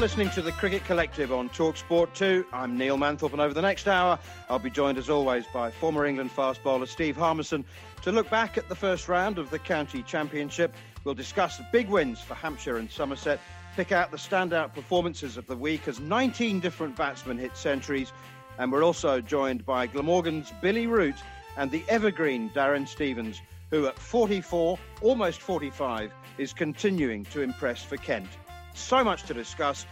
listening to the Cricket Collective on Talksport 2. I'm Neil Manthorp, and over the next hour, I'll be joined as always by former England fast bowler Steve Harmison to look back at the first round of the County Championship. We'll discuss the big wins for Hampshire and Somerset, pick out the standout performances of the week as 19 different batsmen hit centuries, and we're also joined by Glamorgan's Billy Root and the evergreen Darren Stevens, who at 44, almost 45, is continuing to impress for Kent. So much to discuss.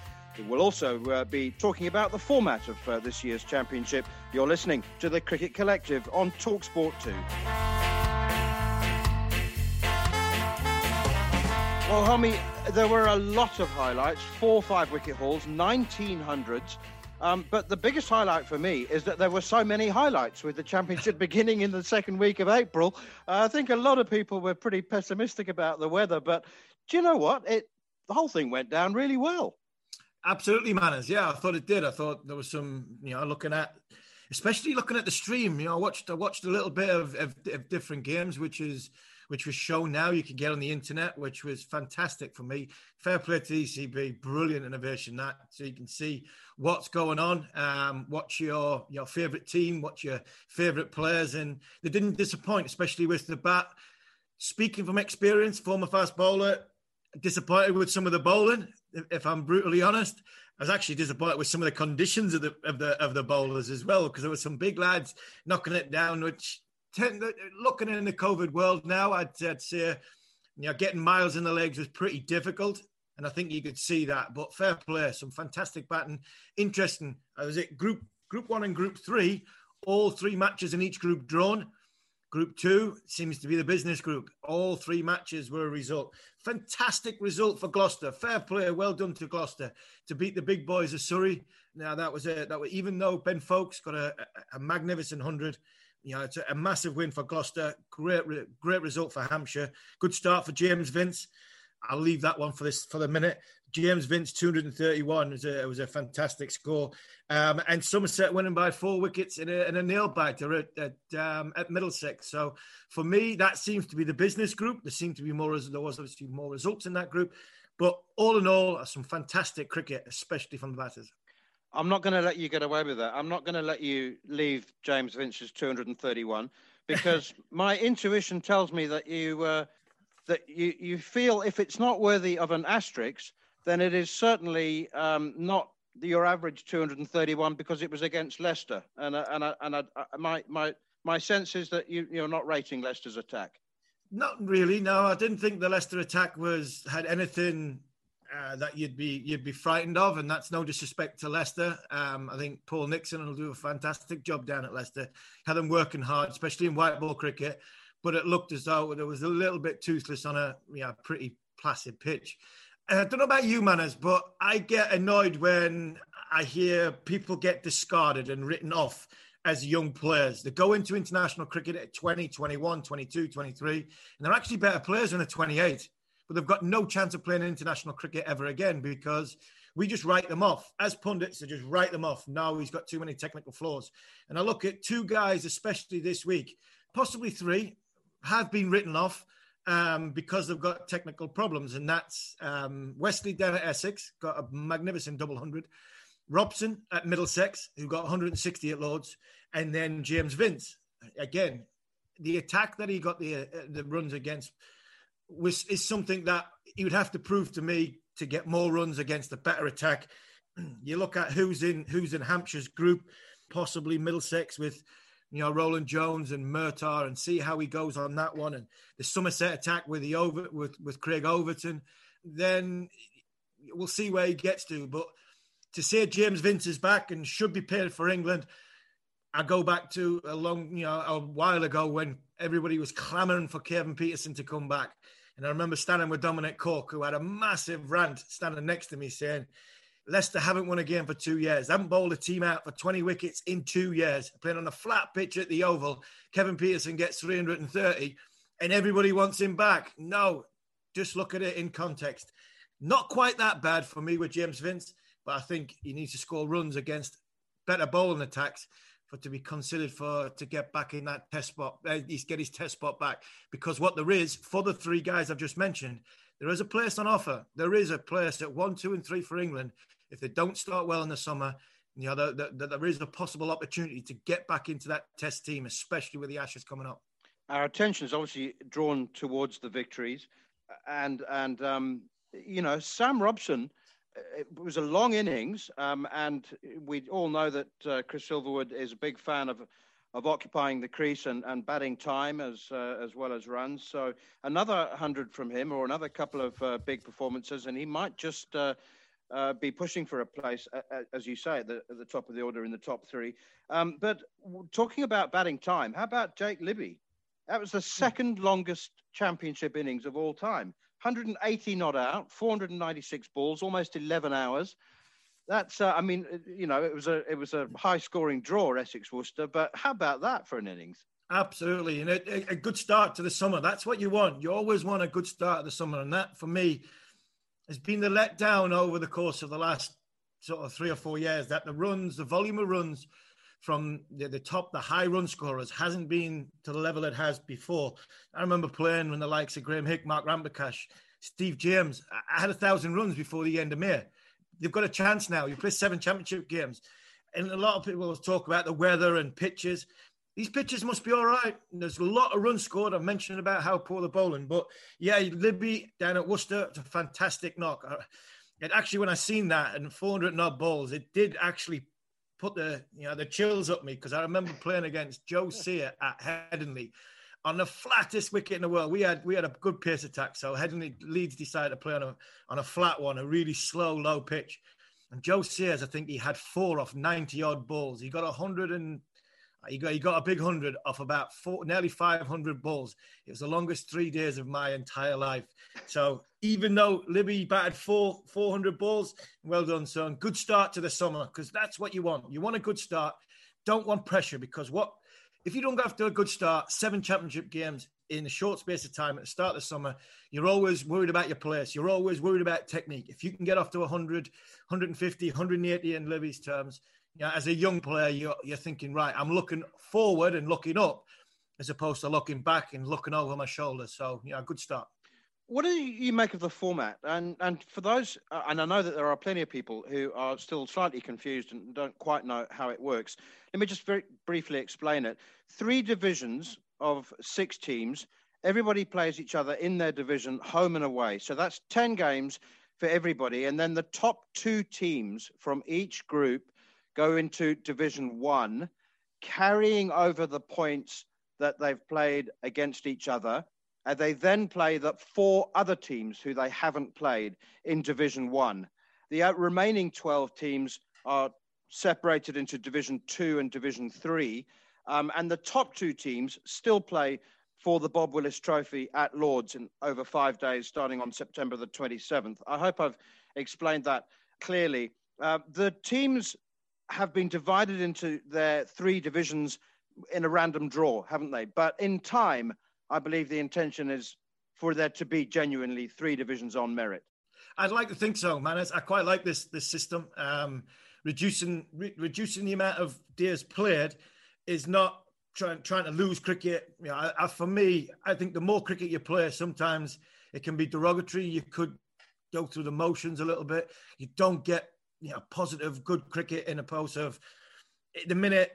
We'll also uh, be talking about the format of uh, this year's championship. You're listening to the Cricket Collective on Talksport 2. Well, Harmy, there were a lot of highlights four five wicket hauls, 1900s. Um, but the biggest highlight for me is that there were so many highlights with the championship beginning in the second week of April. Uh, I think a lot of people were pretty pessimistic about the weather, but do you know what? It the whole thing went down really well. Absolutely, Manners. Yeah, I thought it did. I thought there was some, you know, looking at, especially looking at the stream. You know, I watched I watched a little bit of, of, of different games, which is which was shown now. You can get on the internet, which was fantastic for me. Fair play to ECB, brilliant innovation that, so you can see what's going on. Um, what's your your favourite team? What's your favourite players? And they didn't disappoint, especially with the bat. Speaking from experience, former fast bowler, disappointed with some of the bowling. If I'm brutally honest, I was actually disappointed with some of the conditions of the of the of the bowlers as well because there were some big lads knocking it down. Which tend, looking in the COVID world now, I'd, I'd say you know getting miles in the legs was pretty difficult. And I think you could see that. But fair play, some fantastic batting. Interesting. Uh, was it group group one and group three? All three matches in each group drawn. Group two seems to be the business group. All three matches were a result. Fantastic result for Gloucester. Fair play, well done to Gloucester to beat the big boys of Surrey. Now that was a that was even though Ben Foakes got a, a, magnificent hundred, you know, it's a, a, massive win for Gloucester. Great great result for Hampshire. Good start for James Vince. I'll leave that one for this for the minute. James Vince 231 was a, was a fantastic score, um, and Somerset winning by four wickets in a, in a nail biter at at, um, at, Middlesex. So for me, that seems to be the business group. There seemed to be more. There was obviously more results in that group, but all in all, some fantastic cricket, especially from the batters. I'm not going to let you get away with that. I'm not going to let you leave James Vince's 231 because my intuition tells me that you. Uh, that you, you feel if it's not worthy of an asterisk, then it is certainly um, not your average 231 because it was against Leicester. And uh, and uh, and uh, my my my sense is that you you're not rating Leicester's attack. Not really. No, I didn't think the Leicester attack was had anything uh, that you'd be you'd be frightened of, and that's no disrespect to Leicester. Um, I think Paul Nixon will do a fantastic job down at Leicester. Had them working hard, especially in white ball cricket but it looked as though there was a little bit toothless on a pretty placid pitch. Uh, I don't know about you, Manners, but I get annoyed when I hear people get discarded and written off as young players. They go into international cricket at 20, 21, 22, 23, and they're actually better players than at 28, but they've got no chance of playing international cricket ever again because we just write them off. As pundits, they just write them off. Now he's got too many technical flaws. And I look at two guys, especially this week, possibly three, have been written off. Um, because they've got technical problems, and that's um, Westley down at Essex got a magnificent double hundred, Robson at Middlesex who got 160 at Lords, and then James Vince again. The attack that he got the uh, the runs against was is something that he would have to prove to me to get more runs against a better attack. You look at who's in who's in Hampshire's group, possibly Middlesex with you know Roland Jones and Murtagh, and see how he goes on that one. And the Somerset attack with the over with with Craig Overton, then we'll see where he gets to. But to say James Vince is back and should be playing for England, I go back to a long, you know, a while ago when everybody was clamouring for Kevin Pietersen to come back. And I remember standing with Dominic Cork, who had a massive rant standing next to me saying, Leicester haven't won a game for two years. They haven't bowled a team out for 20 wickets in two years. Playing on a flat pitch at the Oval, Kevin Pietersen gets 330 and everybody wants him back. No, just look at it in context. Not quite that bad for me with James Vince, but I think he needs to score runs against better bowling attacks for to be considered for to get back in that test spot. Uh, he's get his test spot back because what there is for the three guys I've just mentioned, there is a place on offer. There is a place at one, two, and three for England. If they don't start well in the summer, you know, the, the, there is a possible opportunity to get back into that test team, especially with the Ashes coming up. Our attention is obviously drawn towards the victories, and and um, you know Sam Robson it was a long innings, um, and we all know that uh, Chris Silverwood is a big fan of of occupying the crease and, and batting time as uh, as well as runs. So another hundred from him, or another couple of uh, big performances, and he might just uh, uh, be pushing for a place, as you say, at the, at the, top of the order in the top three. Um, but talking about batting time, how about Jake Libby? That was the second longest championship innings of all time. 180 not out, 496 balls, almost 11 hours. That's, uh, I mean, uh, you know, it was a it was a high scoring draw, Essex Worcester. But how about that for an innings? Absolutely, and a, a, good start to the summer. That's what you want. You always want a good start of the summer, and that for me has been the letdown over the course of the last sort of three or four years. That the runs, the volume of runs from the, the, top, the high run scorers, hasn't been to the level it has before. I remember playing when the likes of Graham Hick, Mark Ramprakash, Steve James. I had a thousand runs before the end of May. They've got a chance now. You play seven championship games. And a lot of people talk about the weather and pitches. These pitches must be all right. There's a lot of runs scored. I've mentioned about how poor the bowling, but yeah, Libby down at Worcester, it's a fantastic knock. Uh, and actually, when I seen that and 400 knob balls, it did actually put the you know the chills up me because I remember playing against Joe Sear at Headingley on the flattest wicket in the world. We had we had a good pace attack, so Headingley Leeds decided to play on a on a flat one, a really slow, low pitch. And Joe Sayers, I think he had four off 90 odd balls. He got a hundred and he got, he got a big hundred off about four, nearly 500 balls. It was the longest three days of my entire life. So even though Libby batted four 400 balls, well done, son. Good start to the summer because that's what you want. You want a good start. Don't want pressure because what if you don't go after a good start, seven championship games in a short space of time at the start of the summer, you're always worried about your place. You're always worried about technique. If you can get off to 100, 150, 180 in Libby's terms, know, as a young player, you're, you're thinking, right, I'm looking forward and looking up as opposed to looking back and looking over my shoulder. So, yeah, good start. What do you make of the format? And and for those, uh, and I know that there are plenty of people who are still slightly confused and don't quite know how it works. Let me just very briefly explain it. Three divisions of six teams. Everybody plays each other in their division, home and away. So that's ten games for everybody, and then the top two teams from each group go into Division One, carrying over the points that they've played against each other. And they then play the four other teams who they haven't played in Division One. The remaining 12 teams are separated into Division Two and Division Three. Um, and the top two teams still play for the Bob Willis Trophy at Lords in over five days, starting on September the 27th. I hope I've explained that clearly. Uh, the teams have been divided into their three divisions in a random draw, haven't they? But in time, I believe the intention is for there to be genuinely three divisions on merit. I'd like to think so, man. I quite like this this system. Um, reducing re- reducing the amount of days played is not trying trying to lose cricket. You know, I, I, for me, I think the more cricket you play, sometimes it can be derogatory. You could go through the motions a little bit. You don't get you know positive, good cricket in a post of the minute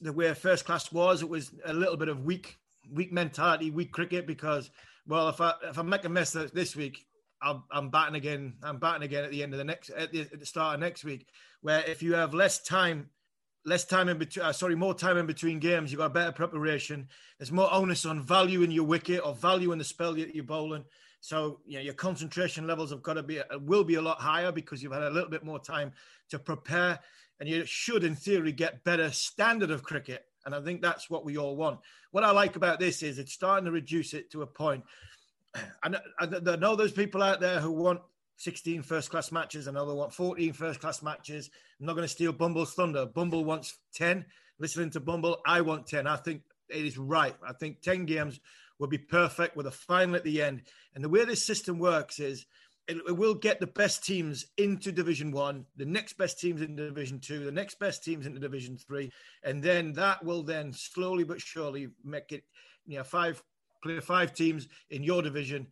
the way first class was. It was a little bit of weak weak mentality, weak cricket because well, if I if I make a mess this week, I'm, I'm batting again. I'm batting again at the end of the next at the, at the start of next week. Where if you have less time less time in between, uh, sorry, more time in between games. You've got better preparation. There's more onus on value in your wicket or value in the spell that you're bowling. So, you know, your concentration levels have got to be, will be a lot higher because you've had a little bit more time to prepare. And you should, in theory, get better standard of cricket. And I think that's what we all want. What I like about this is it's starting to reduce it to a point. And I, know there's people out there who want 16 first class matches. Another want 14 first class matches. I'm not going to steal Bumble's thunder. Bumble wants 10. Listening to Bumble, I want 10. I think it is right. I think 10 games will be perfect with a final at the end. And the way this system works is it, it will get the best teams into Division One, the next best teams into Division Two, the next best teams into Division Three, and then that will then slowly but surely make it, you know, five clear five teams in your division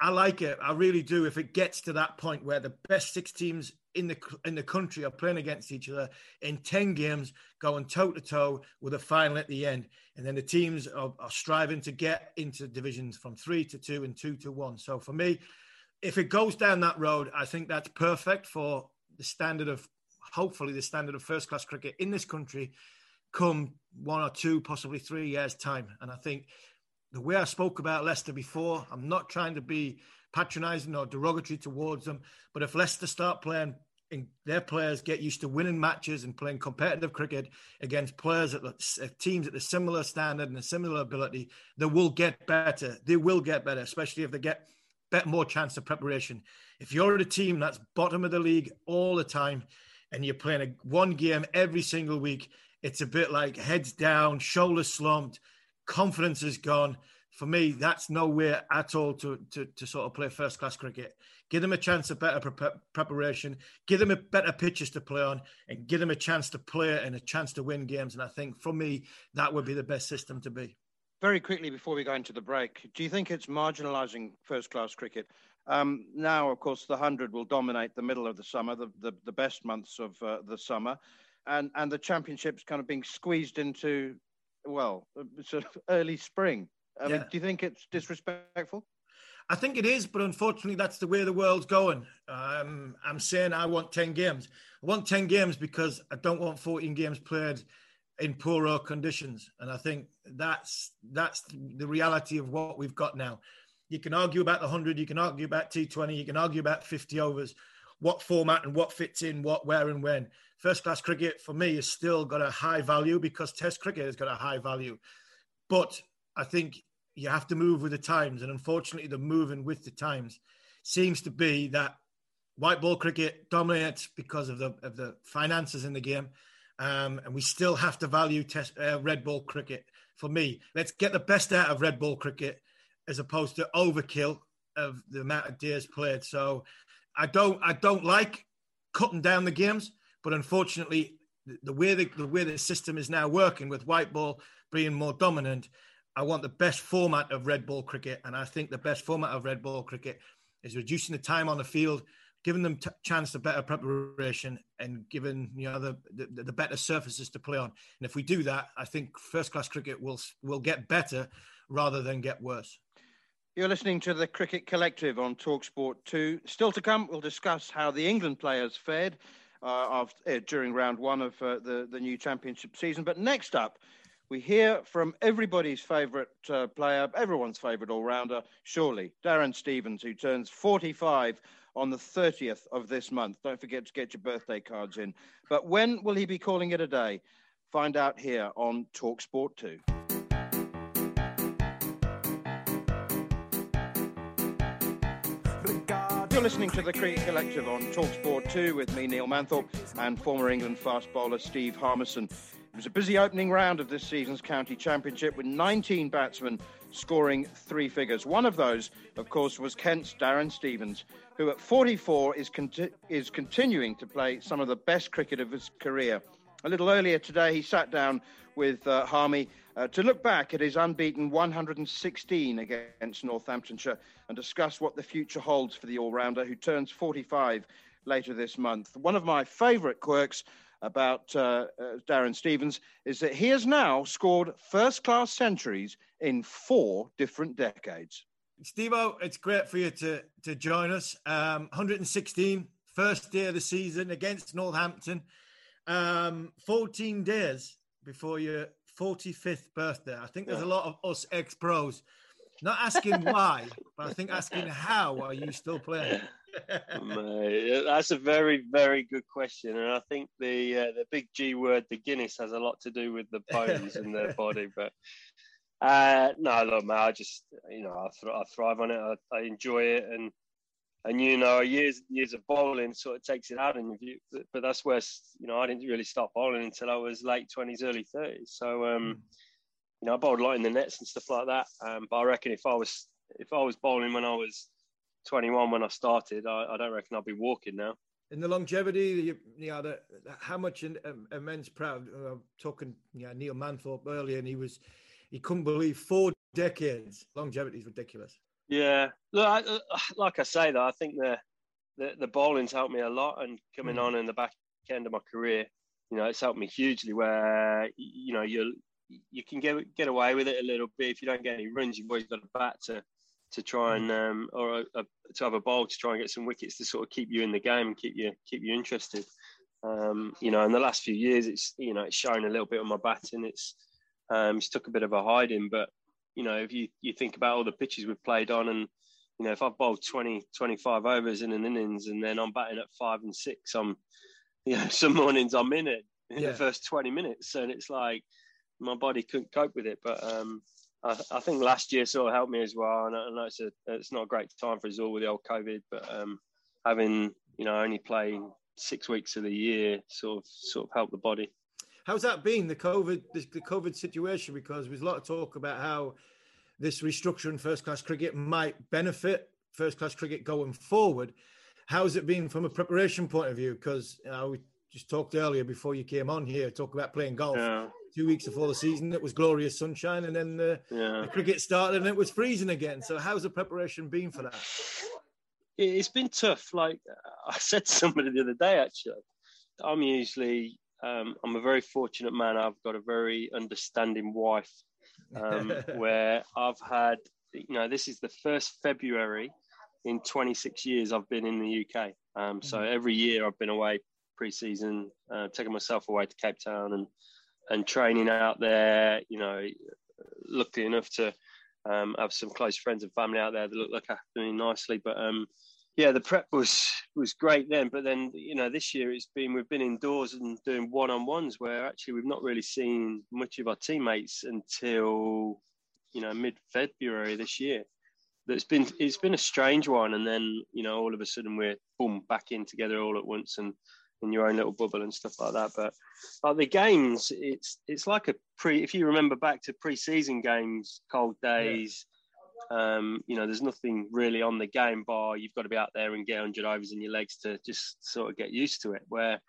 I like it. I really do. If it gets to that point where the best six teams in the in the country are playing against each other in ten games, going toe to toe with a final at the end, and then the teams are, are, striving to get into divisions from three to two and two to one. So for me, if it goes down that road, I think that's perfect for the standard of hopefully the standard of first class cricket in this country come one or two, possibly three years time. And I think the way I spoke about Leicester before, I'm not trying to be patronising or derogatory towards them, but if Leicester start playing and their players get used to winning matches and playing competitive cricket against players at the, uh, teams at the similar standard and a similar ability, they will get better. They will get better, especially if they get more chance of preparation. If you're at a team that's bottom of the league all the time and you're playing a one game every single week, it's a bit like heads down, shoulders slumped confidence is gone. For me, that's nowhere at all to, to, to sort of play first class cricket. Give them a chance of better pre- preparation, give them a better pitches to play on, and give them a chance to play and a chance to win games. And I think for me, that would be the best system to be. Very quickly before we go into the break, do you think it's marginalising first class cricket? Um, now, of course, the 100 will dominate the middle of the summer, the, the, the best months of uh, the summer. And, and the championship's kind of being squeezed into well, sort of early spring. I yeah. mean, do you think it's disrespectful? I think it is, but unfortunately, that's the way the world's going. Um, I'm saying I want 10 games. I want 10 games because I don't want 14 games played in poorer conditions. And I think that's that's the reality of what we've got now. You can argue about the 100, you can argue about T20, you can argue about 50 overs, what format and what fits in what, where, and when first class cricket for me has still got a high value because Test cricket has got a high value. But I think you have to move with the times, and unfortunately, the moving with the times seems to be that white ball cricket dominates because of the of the finances in the game, um, and we still have to value test, uh, red ball cricket. For me, let's get the best out of red ball cricket as opposed to overkill of the amount of days played. So I don't I don't like cutting down the games. But unfortunately, the way the, the way the system is now working with white ball being more dominant, I want the best format of red ball cricket, and I think the best format of red ball cricket is reducing the time on the field, giving them t- chance to better preparation, and giving you know the, the, the better surfaces to play on. And if we do that, I think first class cricket will will get better rather than get worse. You're listening to the Cricket Collective on Talksport 2. Still to come, we'll discuss how the England players fared uh, after, uh, during round one of uh, the, the new championship season. But next up, we hear from everybody's favourite uh, player, everyone's favourite all rounder, surely, Darren Stevens, who turns 45 on the 30th of this month. Don't forget to get your birthday cards in. But when will he be calling it a day? Find out here on Talksport 2. You're listening to the Cricket Collective on Talksport 2 with me, Neil Manthorp, and former England fast bowler Steve Harmison. It was a busy opening round of this season's county championship with 19 batsmen scoring three figures. One of those, of course, was Kent's Darren Stevens, who at 44 is, conti- is continuing to play some of the best cricket of his career. A little earlier today, he sat down with uh, Harmy uh, to look back at his unbeaten 116 against Northamptonshire and discuss what the future holds for the all rounder who turns 45 later this month. One of my favourite quirks about uh, uh, Darren Stevens is that he has now scored first class centuries in four different decades. Steve it's great for you to, to join us. Um, 116, first day of the season against Northampton. Um, 14 days before your 45th birthday. I think there's a lot of us ex pros not asking why, but I think asking how are you still playing? Mate, that's a very, very good question, and I think the uh, the big G word, the Guinness, has a lot to do with the bones in their body. But uh, no, look, man, I just you know I, th- I thrive on it. I, I, enjoy it, and and you know years years of bowling sort of takes it out in you. But that's where you know I didn't really start bowling until I was late twenties, early thirties. So um, mm. you know I bowled a lot in the nets and stuff like that. Um, but I reckon if I was if I was bowling when I was 21 when I started, I, I don't reckon I'll be walking now. In the longevity, you, you know, the, how much in, um, immense proud. Uh, talking, you know, Neil Manthorp earlier, and he was, he couldn't believe four decades. Longevity is ridiculous. Yeah, look, I, uh, like I say though, I think the the, the bowling's helped me a lot, and coming mm. on in the back end of my career, you know, it's helped me hugely. Where you know you you can get get away with it a little bit if you don't get any runs. You've always got a bat to to try and mm. um, or a, a, to have a bowl to try and get some wickets to sort of keep you in the game and keep you keep you interested. Um, you know, in the last few years, it's you know it's shown a little bit on my batting. It's um, it's took a bit of a hiding, but you know if you you think about all the pitches we've played on, and you know if I've bowled 20, 25 overs in an innings, and then I'm batting at five and six, I'm you know some mornings I'm in it in yeah. the first twenty minutes, and it's like my body couldn't cope with it, but um, I, I, think last year sort of helped me as well. And I know it's a it's not a great time for us all with the old COVID, but um, having you know only playing six weeks of the year sort of sort of helped the body. How's that been the COVID the, the COVID situation? Because there's a lot of talk about how this restructuring first class cricket might benefit first class cricket going forward. How's it been from a preparation point of view? Because uh, we just talked earlier before you came on here, talk about playing golf. Yeah two weeks before the season, it was glorious sunshine, and then the, yeah. the cricket started and it was freezing again. So, how's the preparation been for that? It's been tough. Like I said to somebody the other day, actually, I'm usually um, I'm a very fortunate man. I've got a very understanding wife, um, where I've had you know this is the first February in 26 years I've been in the UK. Um, so mm-hmm. every year I've been away pre-season, uh, taking myself away to Cape Town and and training out there. You know, lucky enough to um, have some close friends and family out there that look like after me nicely. But um, yeah, the prep was was great then. But then you know, this year it's been we've been indoors and doing one on ones where actually we've not really seen much of our teammates until you know mid February this year. That's been it's been a strange one, and then you know all of a sudden we're boom back in together all at once and in your own little bubble and stuff like that. But like the games, it's it's like a pre. If you remember back to pre-season games, cold days. Yeah. Um, you know, there's nothing really on the game bar. You've got to be out there and get 100 overs in your legs to just sort of get used to it. Where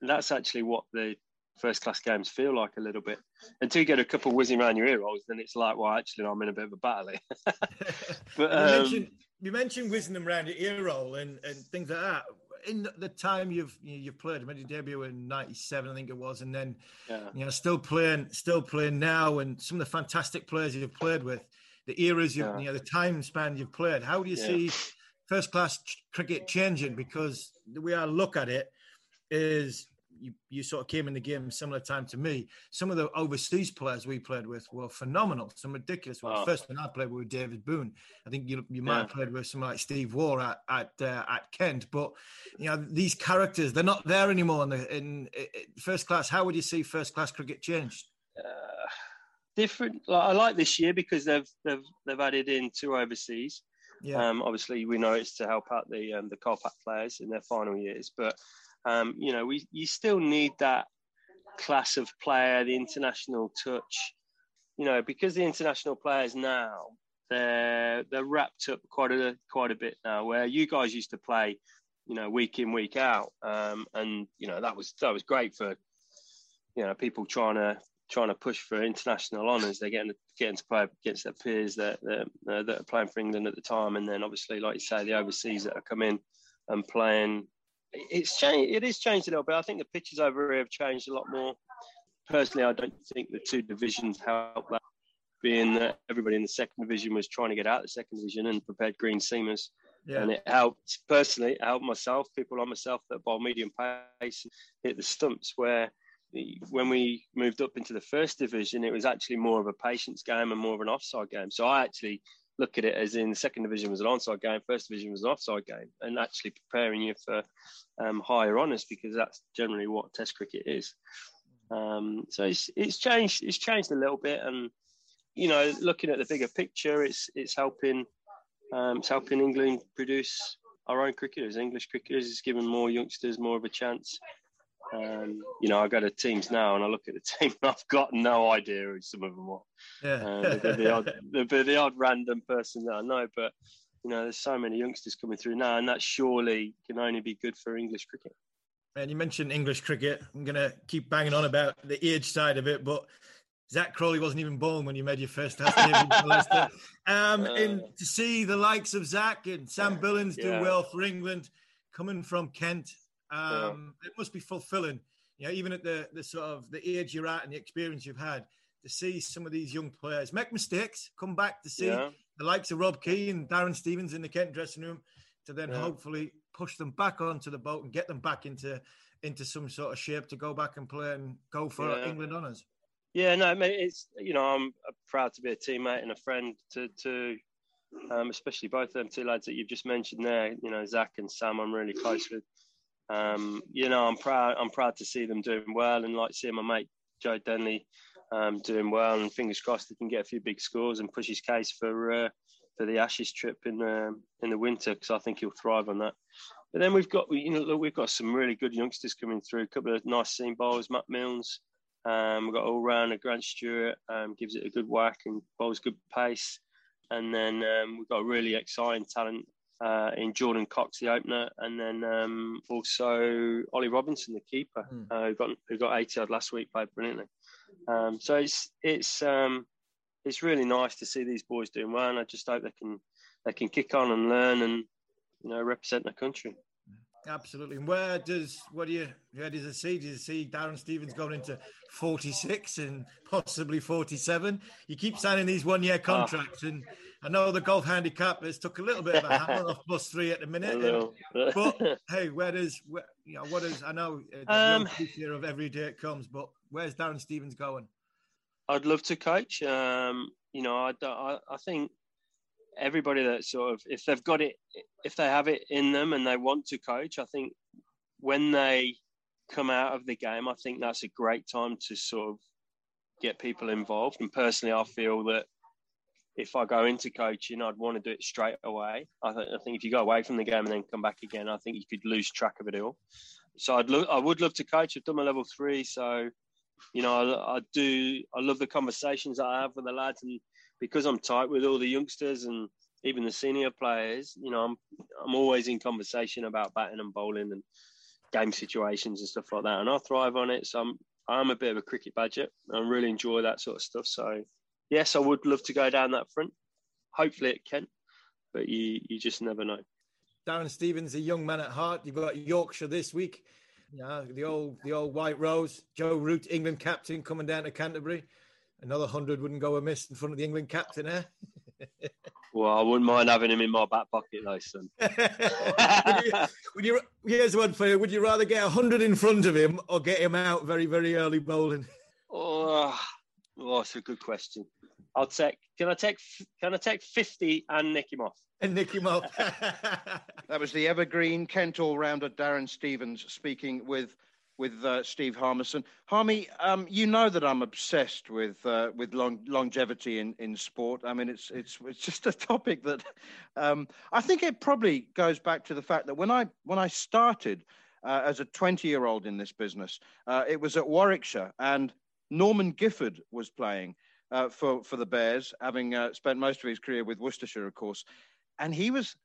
that's actually what the first class games feel like a little bit. Until you get a couple whizzing around your ear rolls, then it's like, well, actually, I'm in a bit of a battle. but um, you, mentioned, you mentioned whizzing them around your ear roll and, and things like that in the time you've you've played, made your debut in '97, I think it was, and then yeah. you know still playing, still playing now, and some of the fantastic players you've played with, the eras you yeah. you know the time span you've played. How do you yeah. see first class cricket changing? Because the way I look at it is you, you sort of came in the game similar time to me. Some of the overseas players we played with were phenomenal, some ridiculous ones. Oh. First one I played with David Boon. I think you you might yeah. have played with someone like Steve Waugh at at, uh, at Kent, but you know these characters they're not there anymore in, the, in, in first class. How would you see first class cricket changed? Uh, different. I like this year because they've they've they've added in two overseas. Yeah. Um, obviously, we know it's to help out the um, the Kolpak players in their final years, but um, you know, we you still need that class of player, the international touch. You know, because the international players now they're they're wrapped up quite a quite a bit now. Where you guys used to play, you know, week in week out, um, and you know that was that was great for you know people trying to trying to push for international honours. They're getting getting to play against their peers that that, uh, that are playing for England at the time, and then obviously, like you say, the overseas that are coming and playing. It's changed. It is changed a little bit. I think the pitches over here have changed a lot more. Personally, I don't think the two divisions help that. Being that everybody in the second division was trying to get out of the second division and prepared green seamers, yeah. and it helped personally. It helped myself, people like myself that ball medium pace hit the stumps where when we moved up into the first division, it was actually more of a patience game and more of an offside game. So I actually look at it as in the second division was an onside game, first division was an offside game, and actually preparing you for um, higher honours because that's generally what Test cricket is. Um, so it's it's changed it's changed a little bit, and you know, looking at the bigger picture, it's it's helping um, it's helping England produce our own cricketers, English cricketers. It's giving more youngsters more of a chance. Um, you know, I go to teams now and I look at the team and I've got no idea who some of them are. Yeah. Uh, they're, the odd, they're the odd random person that I know, but, you know, there's so many youngsters coming through now and that surely can only be good for English cricket. And you mentioned English cricket. I'm going to keep banging on about the age side of it, but Zak Crawley wasn't even born when you made your first test for Leicester. Um, uh, and to see the likes of Zak and Sam Billings yeah. do well for England, coming from Kent, um, yeah. It must be fulfilling, you know, even at the the sort of the age you're at and the experience you've had, to see some of these young players make mistakes, come back to see yeah. the likes of Rob Key and Darren Stevens in the Kent dressing room, to then yeah. hopefully push them back onto the boat and get them back into into some sort of shape to go back and play and go for England honours. Yeah, no, mate, it's you know I'm proud to be a teammate and a friend to to um, especially both of them two lads that you've just mentioned there. You know, Zak and Sam, I'm really close with um, you know, I'm proud. I'm proud to see them doing well, and like seeing my mate Joe Denly um, doing well. And fingers crossed he can get a few big scores and push his case for uh, for the Ashes trip in the in the winter because I think he'll thrive on that. But then we've got you know look, we've got some really good youngsters coming through. A couple of nice seam bowlers, Matt Milnes. Um, we've got all rounder Grant Stewart um, gives it a good whack and bowls good pace. And then um, we've got really exciting talent uh, in Jordan Cox, the opener, and then um, also Ollie Robinson, the keeper, mm. uh, who got who got 80 odd last week, played brilliantly. Um, so it's it's um, it's really nice to see these boys doing well, and I just hope they can they can kick on and learn and you know represent their country. Absolutely. And where does what do you where does it see? Does it see Darren Stevens going into 46 and possibly 47? You keep signing these one year ah. contracts, oh. and I know the golf handicap has took a little bit of a hammer off plus three at the minute. but hey, where does where, you know what is I know uh, um, the of every day it comes, but where's Darren Stevens going? I'd love to coach. Um, you know, I, I, I think everybody that sort of if they've got it if they have it in them and they want to coach i think when they come out of the game i think that's a great time to sort of get people involved. And personally i feel that if i go into coaching i'd want to do it straight away. I, th- I think if you go away from the game and then come back again i think you could lose track of it all. So i'd look i would love to coach. I've done my level three so you know I, I do i love the conversations i have with the lads and because I'm tight with all the youngsters and even the senior players, you know, I'm I'm always in conversation about batting and bowling and game situations and stuff like that, and I thrive on it. So I'm I'm a bit of a cricket budget. I really enjoy that sort of stuff. So yes, I would love to go down that front. Hopefully it can, but you you just never know. Darren Stevens, a young man at heart. You've got Yorkshire this week. Yeah, the old the old White Rose, Joe Root, England captain, coming down to Canterbury another hundred wouldn't go amiss in front of the England captain, eh? well, I wouldn't mind having him in my back pocket, though, son. would, you, would you, here's one for you: Would you rather get a hundred in front of him or get him out very, very early bowling? Oh, oh, that's a good question. I'll take. Can I take? Can I take fifty and nick him off? And nick him off. that was the evergreen Kent all-rounder Darren Stevens speaking with with uh, Steve Harmison. Harmy, um, you know that I'm obsessed with uh, with long, longevity in, in sport. I mean, it's it's it's just a topic that um, I think it probably goes back to the fact that when I when I started uh, as a 20 year old in this business, uh, it was at Warwickshire, and Norman Gifford was playing uh, for for the Bears, having uh, spent most of his career with Worcestershire, of course, and he was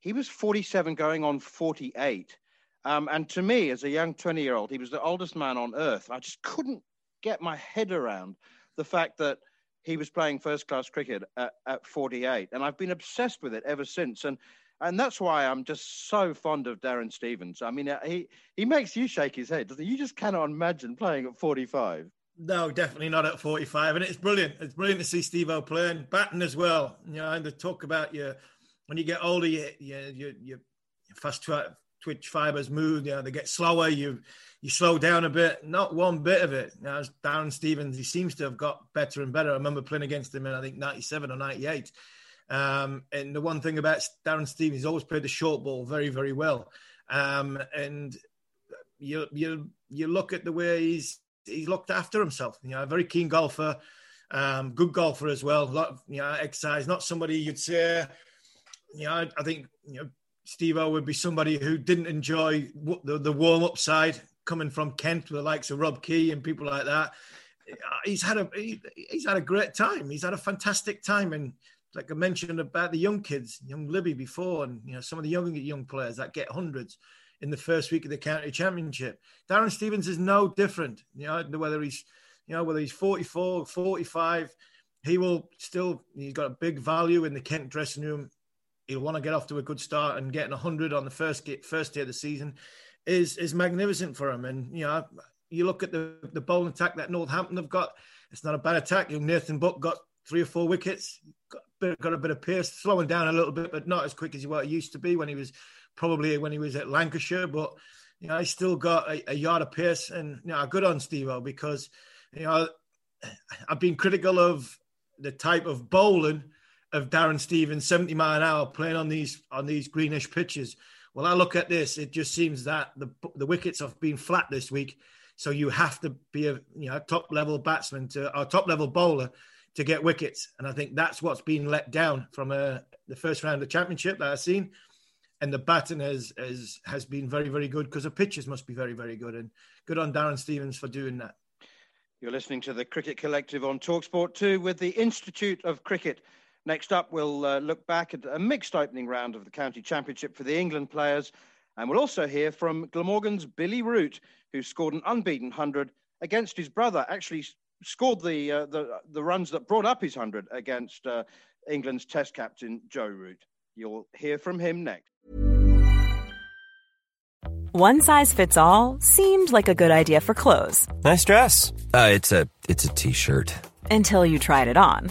he was 47 going on 48 um, and to me, as a young 20 year old, he was the oldest man on earth. I just couldn't get my head around the fact that he was playing first class cricket at, at 48. And I've been obsessed with it ever since. And and that's why I'm just so fond of Darren Stevens. I mean, uh, he he makes you shake his head, doesn't he? You just cannot imagine playing at 45. No, definitely not at 45. And it's brilliant. It's brilliant to see Steve O playing, batting as well. You know, and the talk about you when you get older, you, you, you, you fast twitch fibers move, you know, they get slower. You you slow down a bit. Not one bit of it. Know, Darren Stevens, he seems to have got better and better. I remember playing against him in I think 97 or 98. Um, and the one thing about Darren Stevens, he's always played the short ball very, very well. Um, and you you you look at the way he's he's looked after himself. You know, a very keen golfer, um, good golfer as well. A lot of you know exercise. Not somebody you'd say. You know, I, I think you know Steve O would be somebody who didn't enjoy the, the warm up side coming from Kent with the likes of Rob Key and people like that. He's had a he, he's had a great time. He's had a fantastic time, and like I mentioned about the young kids, young Libby before, and you know some of the young young players that get hundreds in the first week of the county championship. Darren Stevens is no different. You know whether he's you know whether he's 44, 45, he will still he's got a big value in the Kent dressing room he'll want to get off to a good start and getting 100 on the first first day of the season is is magnificent for him. And you know, you look at the the bowling attack that Northampton have got. It's not a bad attack. Nathan Buck got three or four wickets, got, got a bit of pace, slowing down a little bit, but not as quick as what he used to be when he was probably when he was at Lancashire. But you know, he still got a, a yard of pace, and you know, good on Steve because you know I've been critical of the type of bowling of Darren Stevens, 70 mile an hour, playing on these on these greenish pitches. Well, I look at this; it just seems that the the wickets have been flat this week, so you have to be a you know top level batsman to or top level bowler to get wickets, and I think that's what's been let down from uh, the first round of the championship that I've seen. And the batting has has has been very very good because the pitches must be very very good, and good on Darren Stevens for doing that. You're listening to the Cricket Collective on Talksport 2 with the Institute of Cricket Next up, we'll uh, look back at a mixed opening round of the county championship for the England players. And we'll also hear from Glamorgan's Billy Root, who scored an unbeaten 100 against his brother, actually scored the, uh, the, the runs that brought up his 100 against uh, England's test captain, Joe Root. You'll hear from him next. One size fits all seemed like a good idea for clothes. Nice dress. Uh, it's a it's a t-shirt. Until you tried it on.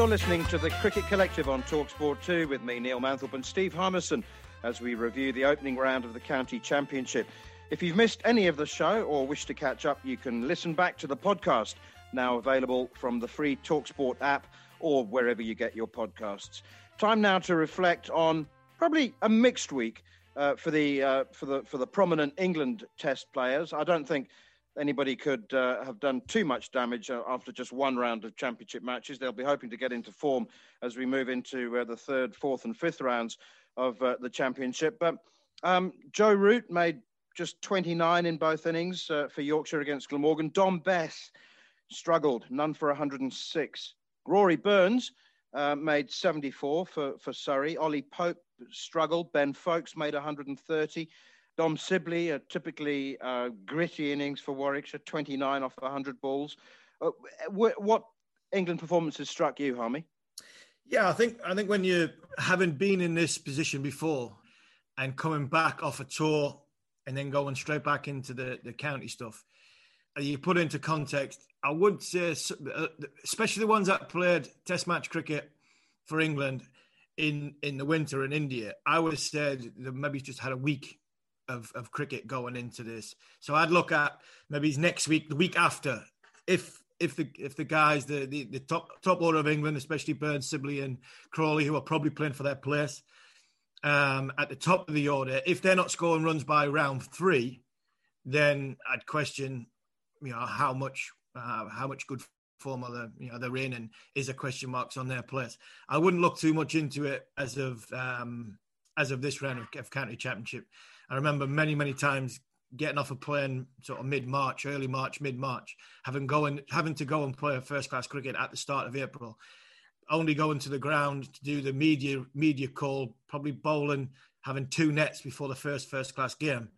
You're listening to the Cricket Collective on Talksport 2 with me, Neil Manthorp, and Steve Harmison as we review the opening round of the County Championship. If you've missed any of the show or wish to catch up, you can listen back to the podcast, now available from the free Talksport app or wherever you get your podcasts. Time now to reflect on probably a mixed week uh, for the uh, for the for the prominent England Test players. I don't think anybody could uh, have done too much damage uh, after just one round of championship matches. They'll be hoping to get into form as we move into uh, the third, fourth, and fifth rounds of uh, the championship. But um, Joe Root made just 29 in both innings uh, for Yorkshire against Glamorgan. Dom Bess struggled, none for 106. Rory Burns uh, made 74 for, for Surrey. Ollie Pope struggled. Ben Foakes made 130. Dom Sibley, a typically uh, gritty innings for Warwickshire, 29 off 100 balls. Uh, what England performances struck you, Harmy? Yeah, I think I think when you haven't been in this position before and coming back off a tour and then going straight back into the, the county stuff, uh, you put into context. I would say, uh, especially the ones that played Test match cricket for England in in the winter in India, I would have said that maybe just had a week of, of cricket going into this. So I'd look at maybe next week, the week after, if if the if the guys, the, the, the top top order of England, especially Burns, Sibley, and Crawley, who are probably playing for their place um, at the top of the order, if they're not scoring runs by round three, then I'd question, you know, how much uh, how much good form are they, you know, they're in, and is a question marks on their place. I wouldn't look too much into it as of um, as of this round of, of county championship. I remember many, many times getting off a plane sort of mid March, early March, mid March, having going having to go and play a first class cricket at the start of April, only going to the ground to do the media media call, probably bowling, having two nets before the first first class game.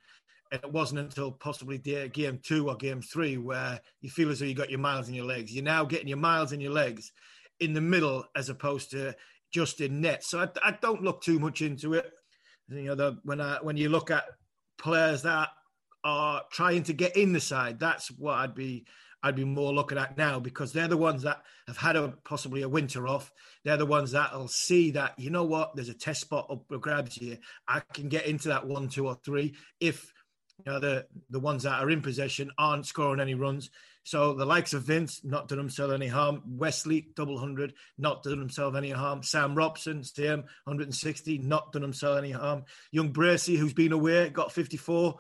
And it wasn't until possibly game two or game three where you feel as though you got your miles in your legs. You're now getting your miles in your legs in the middle as opposed to just in net. So I, I don't look too much into it. You know, the, when I, when you look at players that are trying to get in the side, that's what I'd be I'd be more looking at now because they're the ones that have had a possibly a winter off. They're the ones that'll see that you know what, there's a test spot up for grabs here. I can get into that one, two, or three if you know the the ones that are in possession aren't scoring any runs. So the likes of Vince not done himself any harm. Westley double hundred not done himself any harm. Sam Robson same 160 not done himself any harm. Young Bracey who's been away got 54.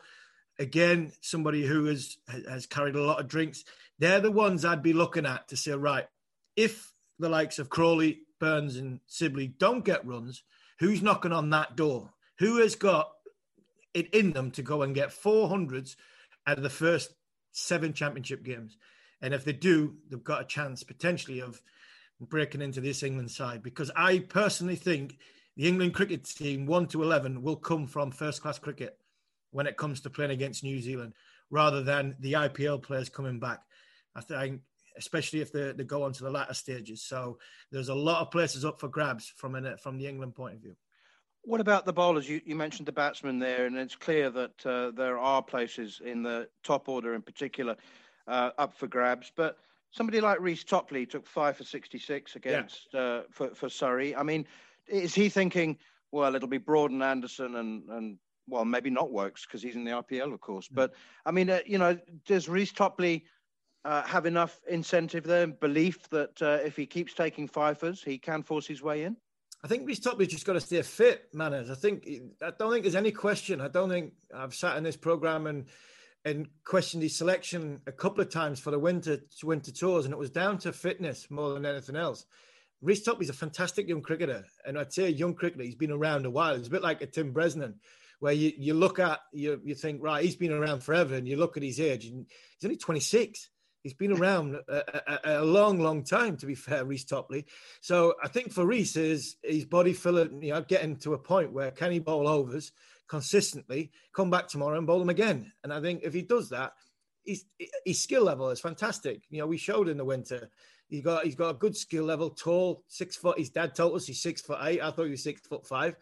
Again, somebody who has has carried a lot of drinks. They're the ones I'd be looking at to say right if the likes of Crawley, Burns, and Sibley don't get runs, who's knocking on that door? Who has got it in them to go and get 400s out of the first seven championship games. And if they do, they've got a chance potentially of breaking into this England side because I personally think the England cricket team 1 to 11 will come from first class cricket when it comes to playing against New Zealand rather than the IPL players coming back. I think especially if they, they go on to the latter stages. So there's a lot of places up for grabs from an, from the England point of view. What about the bowlers? You, you mentioned the batsmen there, and it's clear that uh, there are places in the top order in particular uh, up for grabs. But somebody like Reece Topley took five for 66 against yeah. uh, for, for Surrey. I mean, is he thinking, well, it'll be Broad and Anderson and, and well, maybe not Woakes because he's in the IPL, of course. Mm. But I mean, uh, you know, does Reece Topley uh, have enough incentive there and belief that uh, if he keeps taking fifers, he can force his way in? I think Reece Topley's just got to stay fit, Manners. I think I don't think there's any question. I don't think I've sat in this program and and questioned his selection a couple of times for the winter winter tours, and it was down to fitness more than anything else. Reece Topley's a fantastic young cricketer, and I'd say a young cricketer. He's been around a while. It's a bit like a Tim Bresnan, where you, you look at you you think right, he's been around forever, and you look at his age, and he's only 26. He's been around a, a, a, long, long time, to be fair, Reece Topley. So I think for Reece, is his body filling, you know, getting to a point where can he bowl overs consistently, come back tomorrow and bowl them again? And I think if he does that, his, his skill level is fantastic. You know, we showed in the winter. He's got he's got a good skill level, tall, six foot. His dad told us he's six foot eight. I thought he was six foot five.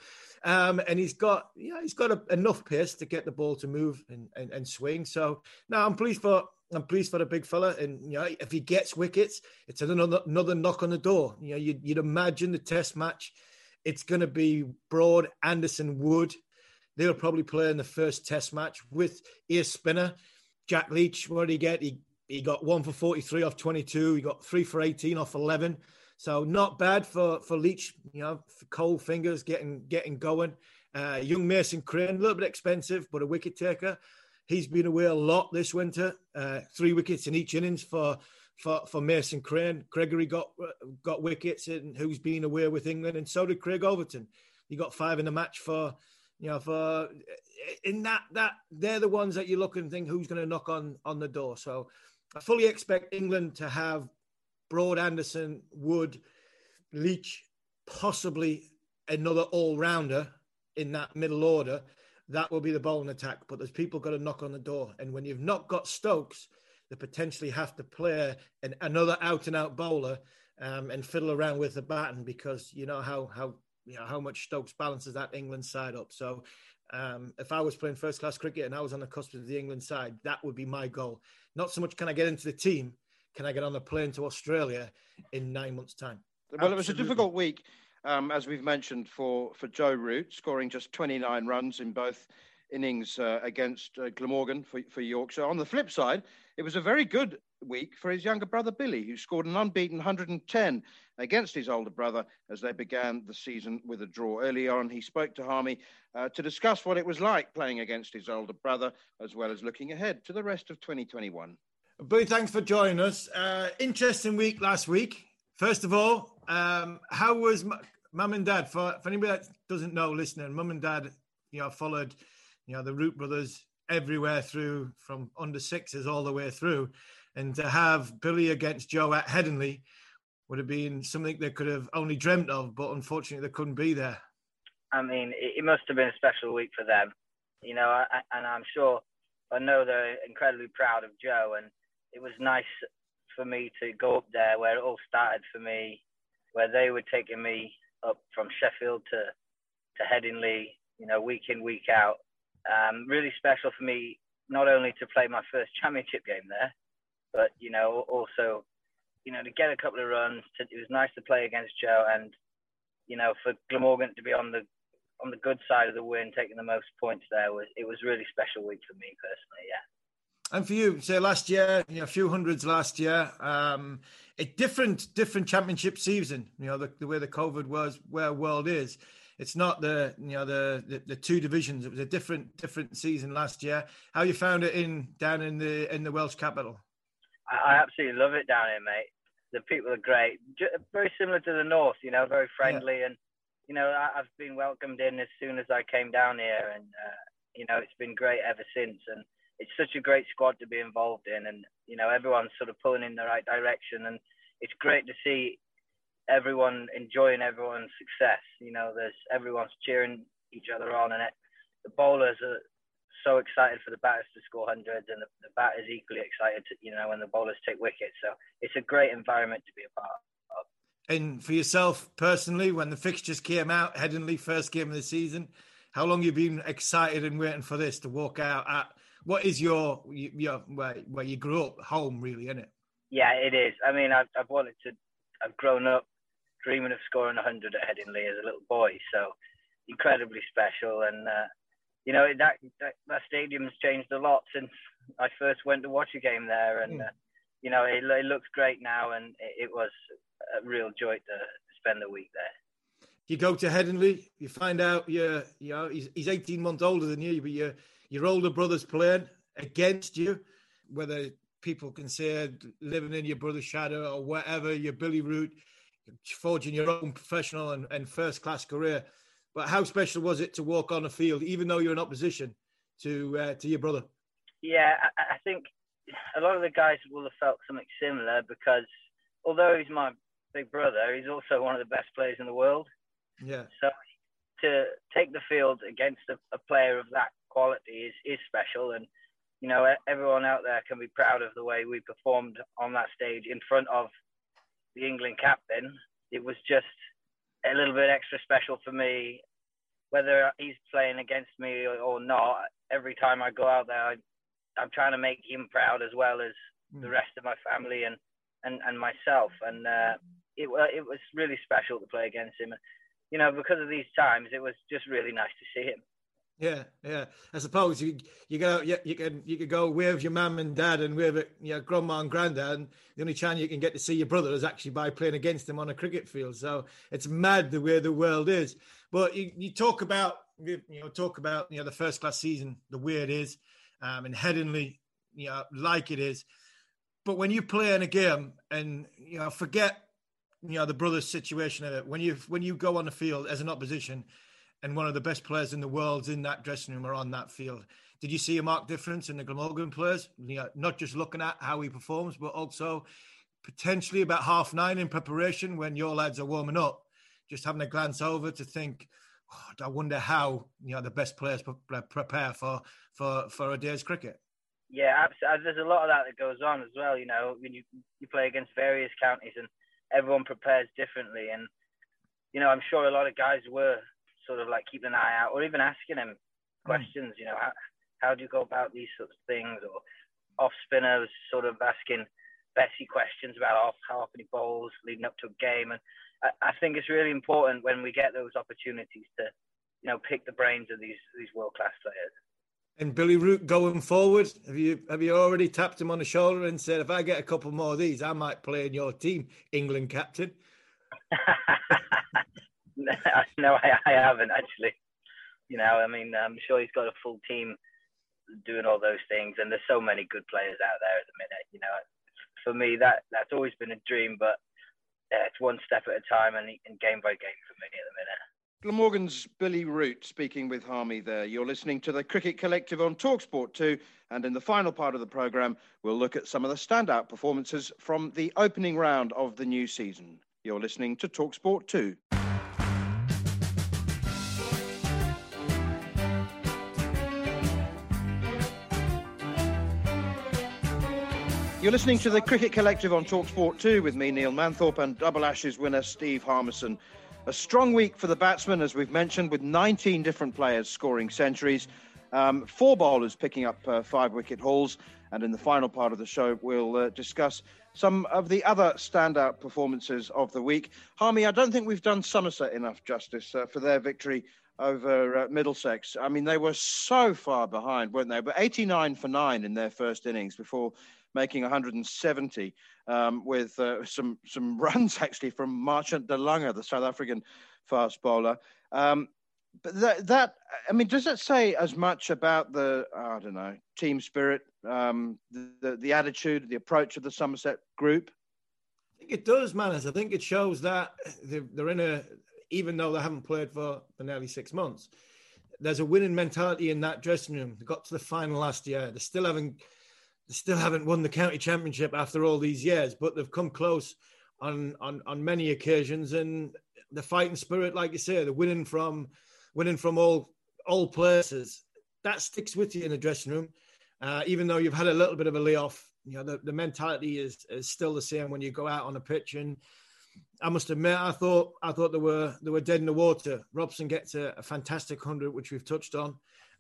Um, and he's got yeah, he's got a, enough pace to get the ball to move and, and, and swing. So now I'm pleased for I'm pleased for the big fella. And you know, if he gets wickets, it's another another knock on the door. You know, you'd, you'd imagine the Test match. It's going to be Broad, Anderson, Wood. They'll probably play in the first Test match with ear spinner. Jack Leach, what did he get? He he got one for 43 off 22. He got three for 18 off 11. So not bad for for Leach, you know, cold fingers getting getting going. Uh, young Mason Crane, a little bit expensive, but a wicket taker. He's been away a lot this winter. Uh, three wickets in each innings for for, for Mason Crane. Gregory got got wickets, and who's been away with England, and so did Craig Overton. He got five in the match for you know for in that that they're the ones that you look and think who's going to knock on on the door. So I fully expect England to have Broad, Anderson, Wood, Leach, possibly another all rounder in that middle order. That will be the bowling attack. But there's people got to knock on the door, and when you've not got Stokes they potentially have to play an, another out and out bowler um, and fiddle around with the baton because you know how how you know how much Stokes balances that England side up. So um, if I was playing first class cricket and I was on the cusp of the England side, that would be my goal. Not so much can I get into the team, can I get on the plane to Australia in nine months' time? Well, Absolutely. it was a difficult week, um, as we've mentioned, for, for Joe Root, scoring just 29 runs in both innings uh, against uh, Glamorgan for, for Yorkshire. On the flip side, it was a very good week for his younger brother Billy, who scored an unbeaten 110 against his older brother as they began the season with a draw. Early on, he spoke to Harmy uh, to discuss what it was like playing against his older brother, as well as looking ahead to the rest of 2021. Billy, thanks for joining us. Uh, interesting week last week. First of all, um, how was mum and dad? For, for anybody that doesn't know, listening, mum and dad, you know, followed you know, the Root brothers everywhere through from under sixes all the way through. And to have Billy against Joe at Headingley would have been something they could have only dreamt of, but unfortunately they couldn't be there. I mean, it, must have been a special week for them, you know, and I'm sure, I know they're incredibly proud of Joe, and it was nice for me to go up there where it all started for me, where they were taking me up from Sheffield to to Headingley, you know, week in week out, um, really special for me, not only to play my first championship game there, but you know also, you know, to get a couple of runs. To, it was nice to play against Joe, and you know, for Glamorgan to be on the on the good side of the win, taking the most points there was it was really special week for me personally. Yeah. And for you, so last year, you know, a few hundreds last year, um, a different different championship season. You know, the, the way the COVID was, where world is it's not the you know the, the, the two divisions. It was a different different season last year. How you found it in down in the in the Welsh capital? I, absolutely love it down here, mate. The people are great. Very similar to the north, you know, very friendly yeah. and you know I, have been welcomed in as soon as I came down here, and uh, you know it's been great ever since. And it's such a great squad to be involved in, and you know everyone's sort of pulling in the right direction, and it's great to see everyone enjoying everyone's success. You know, there's everyone's cheering each other on, and it, the bowlers are so excited for the batters to score hundreds, and the, the batters equally excited to, you know, when the bowlers take wickets. So it's a great environment to be a part of. And for yourself personally, when the fixtures came out, Headingley first game of the season, how long you've been excited and waiting for this to walk out at? What is your your where, where you grew up, home really, isn't it? Yeah, it is. I mean, I've, I've wanted to. I've grown up dreaming of scoring 100 at Headingley as a little boy. So incredibly special. And, uh, you know, that, that, that stadium's changed a lot since I first went to watch a game there. And, mm. uh, you know, it, it, looks great now. And it, it, was a real joy to spend the week there. You go to Headingley, you find out you're, you know, he's, he's 18 months older than you, but your, your older brother's playing against you, whether people can say living in your brother's shadow or whatever, you're Billy Root, forging your own professional and, and first class career. But how special was it to walk on a field, even though you're in opposition to uh, to your brother? Yeah, I, I think a lot of the guys will have felt something similar because although he's my big brother, he's also one of the best players in the world. Yeah. So to take the field against a, a player of that quality is is special, and you know everyone out there can be proud of the way we performed on that stage in front of the England captain, it was just a little bit extra special for me. Whether he's playing against me or, not, every time I go out there, I, am trying to make him proud as well as mm. the rest of my family and and, and myself. And uh, it it was really special to play against him. You know, because of these times, it was just really nice to see him. Yeah, yeah. I suppose you you go you, you can you could go with your mum and dad and with your grandma and granddad. And the only chance you can get to see your brother is actually by playing against them on a cricket field. So it's mad the way the world is. But you, you talk about you know talk about you know the first class season the way it is, um, and Headingley you know like it is. But when you play in a game and you know forget you know the brothers situation of it when you when you go on the field as an opposition and one of the best players in the world in that dressing room or on that field. Did you see a marked difference in the Glamorgan players? You know, not just looking at how he performs, but also potentially about half nine in preparation when your lads are warming up, just having a glance over to think, oh, I wonder how you know the best players pre- prepare for for for a day's cricket. Yeah, absolutely. Uh, there's a lot of that that goes on as well. You know, when you you play against various counties and everyone prepares differently, and you know, I'm sure a lot of guys were sort of like keeping an eye out or even asking him mm. questions. You know, how, how do you go about these sorts of things? Or off spinners sort of asking Bessie questions about off, how often he bowls leading up to a game. And I, I think it's really important when we get those opportunities to, you know, pick the brains of these these world class players. And Billy Root going forward, have you have you already tapped him on the shoulder and said, if I get a couple more of these, I might play in your team, England captain? no, I, I haven't actually. You know, I mean, I'm sure he's got a full team doing all those things, and there's so many good players out there at the minute. You know, for me, that that's always been a dream, but yeah, it's one step at a time and, and game by game for me at the minute. Glamorgan's Billy Root speaking with Harmy there. You're listening to the Cricket Collective on Talksport 2. And in the final part of the programme, we'll look at some of the standout performances from the opening round of the new season. You're listening to Talksport 2. You're listening to the Cricket Collective on Talksport 2 with me, Neil Manthorp, and Double Ashes winner Steve Harmison. A strong week for the batsmen, as we've mentioned, with 19 different players scoring centuries, um, four bowlers picking up uh, five wicket hauls. And in the final part of the show, we'll uh, discuss some of the other standout performances of the week. Harmy, I don't think we've done Somerset enough justice uh, for their victory over uh, Middlesex. I mean, they were so far behind, weren't they? But 89 for nine in their first innings before making 170 um, with uh, some some runs actually from Marchant de Lange, the South African fast bowler. Um, but that, that, I mean, does that say as much about the I don't know team spirit, um, the, the, attitude, the approach of the Somerset group? I think it does, man. I think it shows that they're, they're in a even though they haven't played for, for nearly six months. There's a winning mentality in that dressing room. They got to the final last year. They still haven't they still haven't won the county championship after all these years, but they've come close on on on many occasions. And the fighting spirit, like you say, the winning from winning from all all places, that sticks with you in the dressing room. Uh, even though you've had a little bit of a layoff, you know the, the mentality is is still the same when you go out on a pitch. And I must admit, I thought I thought they were they were dead in the water. Robson gets a, a fantastic hundred, which we've touched on.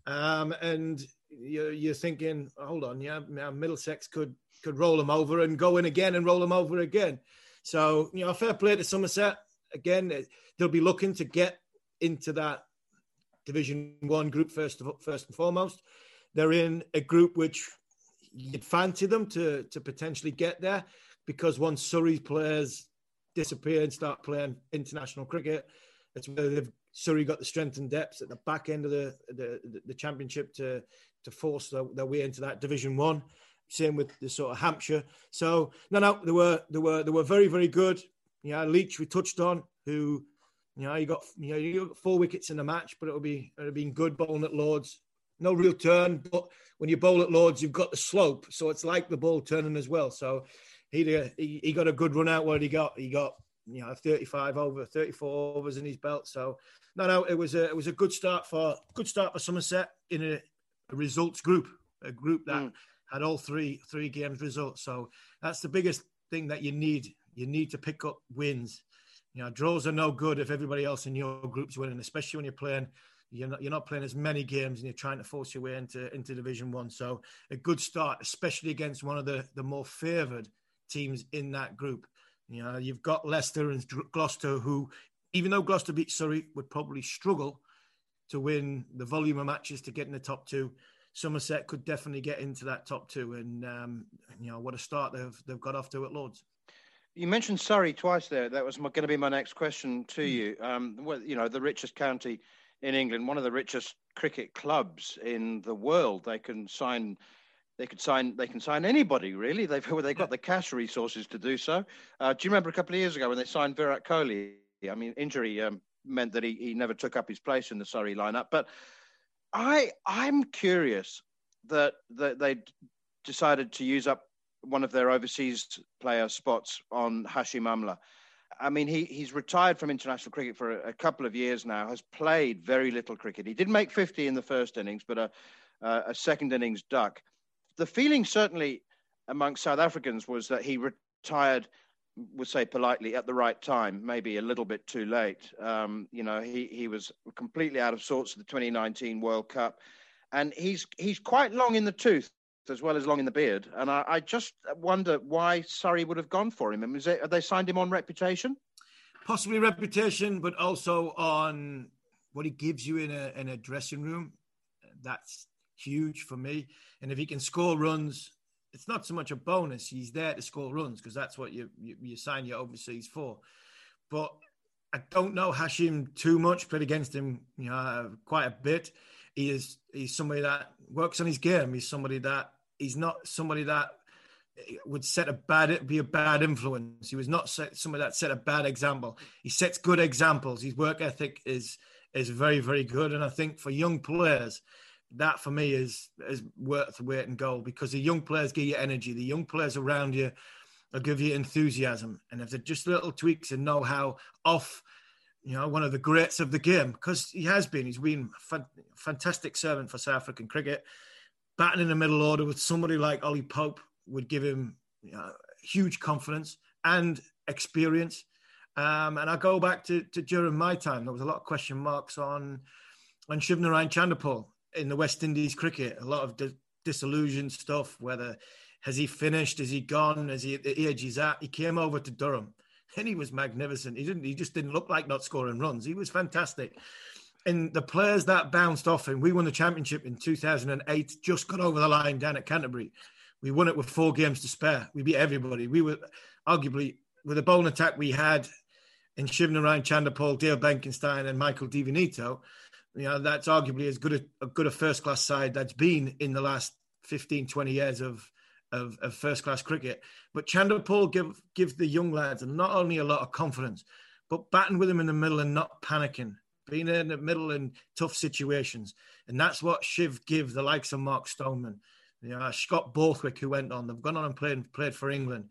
Um, and you're, you're thinking, hold on, yeah, now Middlesex could could roll them over and go in again and roll them over again. So you know, fair play to Somerset. Again, they'll be looking to get into that Division One group first of, first and foremost. They're in a group which you'd fancy them to to potentially get there because once Surrey players disappear and start playing international cricket, it's where they've Surrey got the strength and depth at the back end of the the, the championship to to force their, their, way into that Division One. Same with the sort of Hampshire. So no, no, they were they were they were very very good. Yeah, Leach we touched on who. You know, you got you know you got four wickets in the match, but it'll be it'll be good bowling at Lords. No real turn, but when you bowl at Lords, you've got the slope, so it's like the ball turning as well. So he he, he got a good run out. What he got? He got you know 35 over 34 overs in his belt. So no no it was a it was a good start for good start for somerset in a, a results group a group that mm. had all three three games results. So that's the biggest thing that you need. You need to pick up wins. You know draws are no good if everybody else in your group's winning especially when you're playing you're not, you're not playing as many games and you're trying to force your way into into division one. So a good start especially against one of the the more favored teams in that group you know, you've got Leicester and Gloucester, who, even though Gloucester beat Surrey, would probably struggle to win the volume of matches to get in the top two. Somerset could definitely get into that top two, and um, you know what a start they've they've got off to at Lords. You mentioned Surrey twice there. That was going to be my next question to you. Um, well, you know, the richest county in England, one of the richest cricket clubs in the world. They can sign, they could sign, they can sign anybody really. They've they've got the cash resources to do so. Uh, do you remember a couple of years ago when they signed Virat Kohli? I mean, injury um, meant that he, he never took up his place in the Surrey lineup. But I I'm curious that that they decided to use up one of their overseas player spots on Hashim Amla. I mean, he, he's retired from international cricket for a, a, couple of years now, has played very little cricket. He did make 50 in the first innings, but a, a, a second innings duck. The feeling certainly amongst South Africans was that he retired, would say politely, at the right time, maybe a little bit too late. Um, you know, he, he was completely out of sorts at the 2019 World Cup. And he's he's quite long in the tooth as well as long in the beard. And I, I just wonder why Surrey would have gone for him. And was it, they signed him on reputation? Possibly reputation, but also on what he gives you in a in a dressing room. That's huge for me. And if he can score runs, it's not so much a bonus. He's there to score runs because that's what you, you, you sign your overseas for. But I don't know Hashim too much. Played against him, you know, quite a bit. He is he's somebody that works on his game. He's somebody that he's not somebody that would set a bad be a bad influence. He was not somebody that set a bad example. He sets good examples. His work ethic is is very very good, and I think for young players, that for me is is worth the weight in gold because the young players give you energy. The young players around you will give you enthusiasm, and if they're just little tweaks and know how off. You know, one of the greats of the game because he has been. He's been a fantastic servant for South African cricket batting in the middle order with somebody like Ollie Pope would give him you know, huge confidence and experience. Um, and I go back to, to during my time, there was a lot of question marks on on Shivnarine Chanderpaul in the West Indies cricket. A lot of di- disillusioned stuff. Whether has he finished? Is he gone? Is he at the age he's at? He came over to Durham, and he was magnificent. He didn't. He just didn't look like not scoring runs. He was fantastic and the players that bounced off him, we won the championship in 2008, just got over the line down at Canterbury. We won it with four games to spare. We beat everybody. We were arguably, with the bowling attack we had in Shivnarine Chanderpaul, Dale Benkenstein, and Michael Di Venuto, you know, that's arguably as good a, a good a first class side that's been in the last 15, 20 years of, of, of first class cricket. But Chanderpaul give, give the young lads and not only a lot of confidence, but batting with them in the middle and not panicking being in the middle in tough situations. And that's what Shiv give the likes of Mark Stoneman, you know, Scott Borthwick, who went on. They've gone on and played, played for England.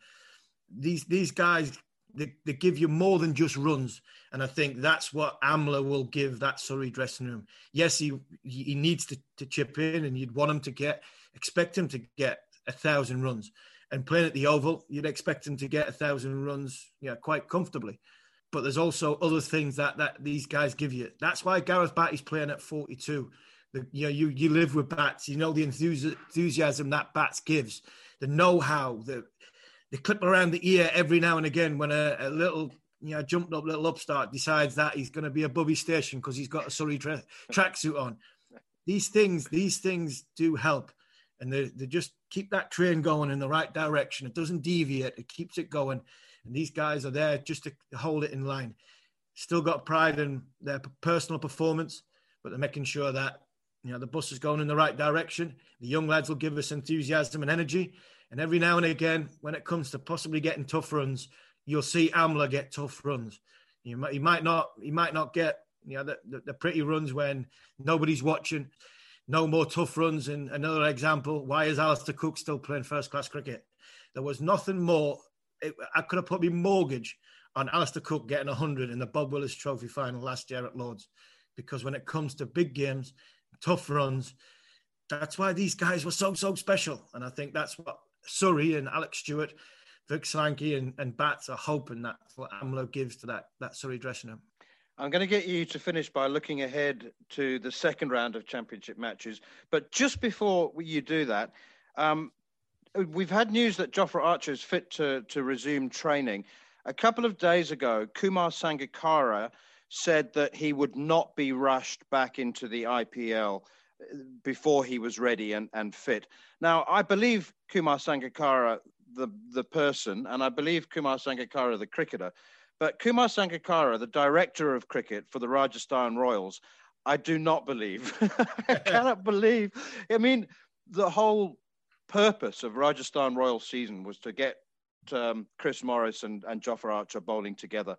These, these guys, they, give you more than just runs. And I think that's what Amla will give that Surrey dressing room. Yes, he, he needs to, to chip in and you'd want him to get, expect him to get a thousand runs. And playing at the Oval, you'd expect him to get a thousand runs, yeah, quite comfortably but there's also other things that that these guys give you. That's why Gareth Batty's playing at 42. The, you know, you you live with bats. You know the enthusiasm that bats gives, the know-how, the the clip around the ear every now and again when a, a little you know jumped up little upstart decides that he's going to be above his station because he's got a Surrey tra- tracksuit on. These things, these things do help, and they they just keep that train going in the right direction. It doesn't deviate. It keeps it going and these guys are there just to hold it in line. Still got pride in their personal performance, but they're making sure that you know the bus is going in the right direction. The young lads will give us enthusiasm and energy, and every now and again, when it comes to possibly getting tough runs, you'll see Amla get tough runs. You might, he might not, he might not get you know the, the, the pretty runs when nobody's watching. No more tough runs. And another example: why is Alastair Cook still playing first class cricket? There was nothing more it, I could have put my mortgage on Alastair Cook getting 100 in the Bob Willis Trophy final last year at Lords. Because when it comes to big games, tough runs, that's why these guys were so, so special. And I think that's what Surrey and Alec Stewart, Vic Solanki and, and Bats are hoping that's what Amla gives to that, that Surrey dressing room. I'm going to get you to finish by looking ahead to the second round of championship matches. But just before you do that, um, we've had news that Jofra Archer is fit to, to resume training. A couple of days ago, Kumar Sangakkara, said that he would not be rushed back into the IPL before he was ready and, and fit. Now, I believe Kumar Sangakkara, the, the person, and I believe Kumar Sangakkara, the cricketer, but Kumar Sangakkara, the director of cricket for the Rajasthan Royals, I do not believe. I cannot believe. I mean, the whole purpose of Rajasthan Royals season was to get um, Chris Morris and, and Jofra Archer bowling together.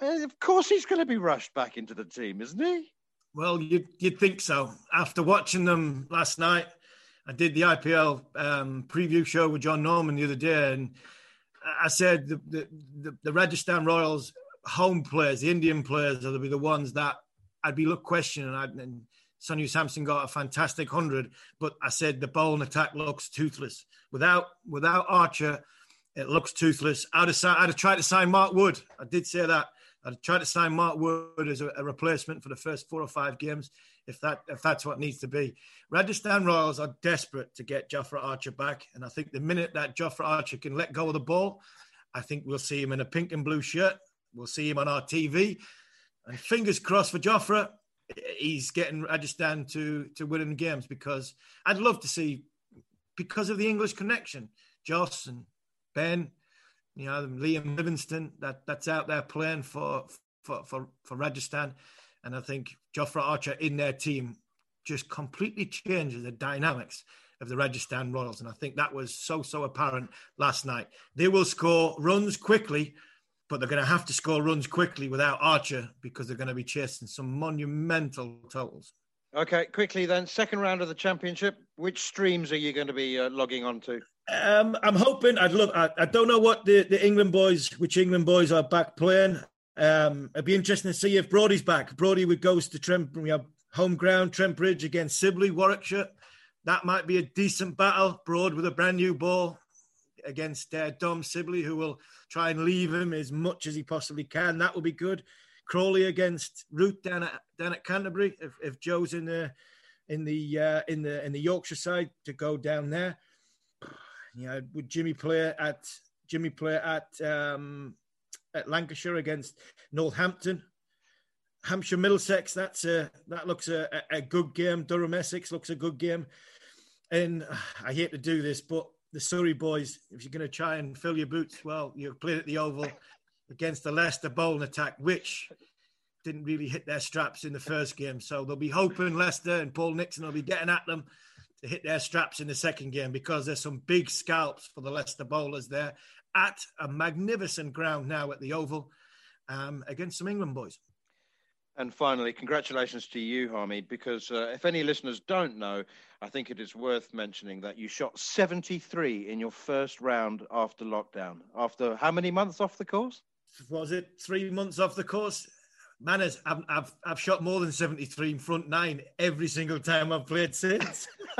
Uh, of course, he's going to be rushed back into the team, isn't he? Well, you'd, you'd think so. After watching them last night, I did the IPL um, preview show with John Norman the other day, and I said the, the, the, the Rajasthan Royals home players, the Indian players, will be the ones that I'd be look questioning. I'd, and Sanju Samson got a fantastic hundred, but I said the bowling attack looks toothless. Without without Archer, it looks toothless. I'd have, I'd have tried to sign Mark Wood. I did say that. I'd try to sign Mark Wood as a, a, replacement for the first four or five games, if that if that's what needs to be. Rajasthan Royals are desperate to get Jofra Archer back, and I think the minute that Jofra Archer can let go of the ball, I think we'll see him in a pink and blue shirt. We'll see him on our TV, and fingers crossed for Jofra, he's getting Rajasthan to to winning games because I'd love to see because of the English connection, Joss and Ben you know, Liam Livingstone that that's out there playing for for for, for Rajasthan, and I think Jofra Archer in their team just completely changes the dynamics of the Rajasthan Royals, and I think that was so so apparent last night. They will score runs quickly, but they're going to have to score runs quickly without Archer because they're going to be chasing some monumental totals. Okay, quickly then, second round of the championship. Which streams are you going to be uh, logging on to? Um, I'm hoping. I'd love. I, I, don't know what the, the England boys, which England boys are back playing. Um, it'd be interesting to see if Brody's back. Brody would goes to Trent. We have home ground Trent Bridge against Sibley, Warwickshire. That might be a decent battle. Broad with a brand new ball against uh, Dom Sibley, who will try and leave him as much as he possibly can. That will be good. Crawley against Root down at down at Canterbury. If, if Joe's in the in the uh, in the in the Yorkshire side to go down there. You know, would Jimmy play at Jimmy play at um, at Lancashire against Northampton? Hampshire Middlesex, that's a that looks a, a good game. Durham Essex looks a good game. And I hate to do this, but the Surrey boys, if you're going to try and fill your boots, well, you're playing at the Oval against the Leicester bowling attack, which didn't really hit their straps in the first game. So they'll be hoping Leicester and Paul Nixon will be getting at them to hit their straps in the second game because there's some big scalps for the Leicester bowlers there at a magnificent ground now at the Oval um, against some England boys. And finally, congratulations to you, Harmy, because uh, if any listeners don't know, I think it is worth mentioning that you shot 73 in your first round after lockdown. After how many months off the course? Was it three months off the course? Manners, I've, I've, I've shot more than 73 in front nine every single time I've played since.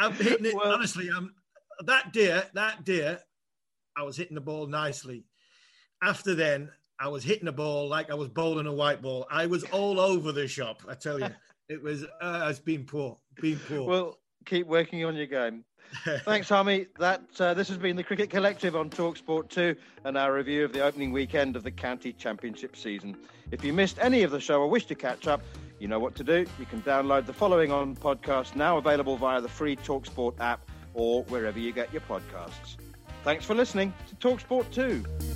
I'm hitting it, well, honestly, I'm, that day, that day, I was hitting the ball nicely. After then, I was hitting the ball like I was bowling a white ball. I was all over the shop, I tell you. It was, uh, it's been poor, been poor. Well, keep working on your game. Thanks, Harmy. That uh, this has been the Cricket Collective on Talksport 2 and our review of the opening weekend of the county championship season. If you missed any of the show or wish to catch up, you know what to do. You can download the following on podcast, now available via the free Talksport app or wherever you get your podcasts. Thanks for listening to Talksport 2.